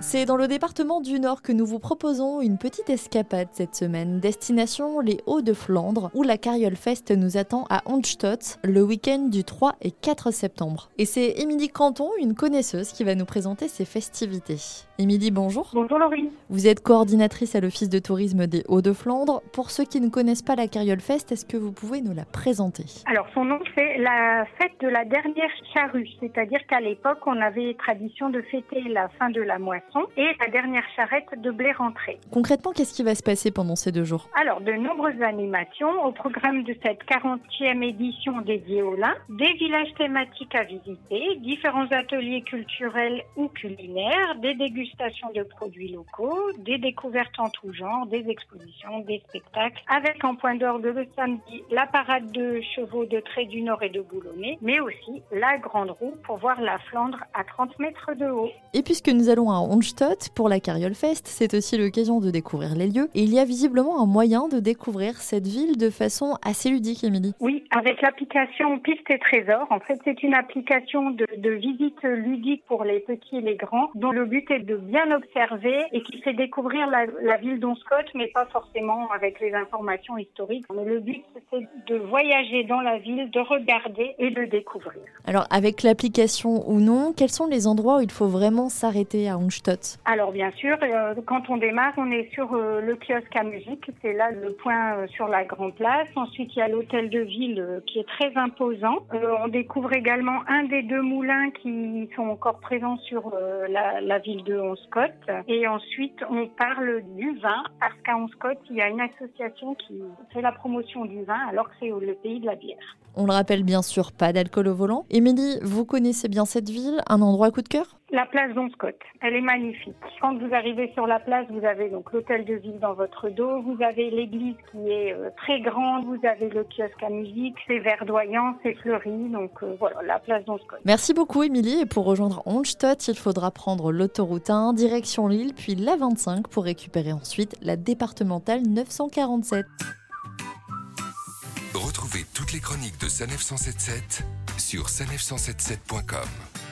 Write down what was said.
C'est dans le département du Nord que nous vous proposons une petite escapade cette semaine. Destination les Hauts-de-Flandre, où la Carriole Fest nous attend à Onstad le week-end du 3 et 4 septembre. Et c'est Émilie Canton, une connaisseuse, qui va nous présenter ces festivités. Émilie, bonjour. Bonjour Laurie. Vous êtes coordinatrice à l'Office de tourisme des Hauts-de-Flandre. Pour ceux qui ne connaissent pas la Carriole Fest, est-ce que vous pouvez nous la présenter? Alors son nom c'est la fête de la dernière charrue, c'est-à-dire qu'à l'époque on avait tradition de fêter la fin de la moisson et la dernière charrette de blé rentrée. Concrètement, qu'est-ce qui va se passer pendant ces deux jours? Alors, de nombreuses animations au programme de cette 40e édition dédiée au lin, des villages thématiques à visiter, différents ateliers culturels ou culinaires, des dégustations de produits locaux, des découvertes en tout genre, des expositions, des spectacles, avec en point d'orgue le samedi la parade de chevaux de Trait du Nord et de Boulonnais, mais aussi la grande roue pour voir la Flandre à 30 mètres de haut. Et puisque nous allons à Pour la Carriole Fest, c'est aussi l'occasion de découvrir les lieux. Et il y a visiblement un moyen de découvrir cette ville de façon assez ludique, Émilie. Oui, avec l'application Piste et Trésor. En fait, c'est une application de, de, visite ludique pour les petits et les grands, dont le but est de bien observer et qui fait découvrir la, la ville d'Onscott, mais pas forcément avec les informations historiques. Mais le but, c'est de voyager dans la ville, de regarder et de découvrir. Alors, avec l'application ou non, quels sont les endroits où il faut vraiment s'arrêter à Alors, bien sûr, euh, quand on démarre, on est sur euh, le kiosque à musique. C'est là le point euh, sur la grande place. Ensuite, il y a l'hôtel de ville qui est très imposant. On découvre également un des deux moulins qui sont encore présents sur la, la, ville de Onscott. Et ensuite, on parle du vin parce qu'à Onscott, il y a une association qui fait la promotion du vin alors que c'est le pays de la bière. On le rappelle bien sûr, pas d'alcool au volant. Émilie, vous connaissez bien cette ville Un endroit coup de cœur? La place d'Onscott, elle est magnifique. Quand vous arrivez sur la place, vous avez donc l'hôtel de ville dans votre dos, vous avez l'église qui est euh, très grande, vous avez le kiosque à musique, c'est verdoyant, c'est fleuri, donc euh, voilà, la place d'Onscott. Merci beaucoup Émilie, et pour rejoindre Onstad, il faudra prendre l'autoroute 1, direction Lille, puis la 25 pour récupérer ensuite la départementale 947. Retrouvez toutes les chroniques de Sanef 177 sur sanef177.com.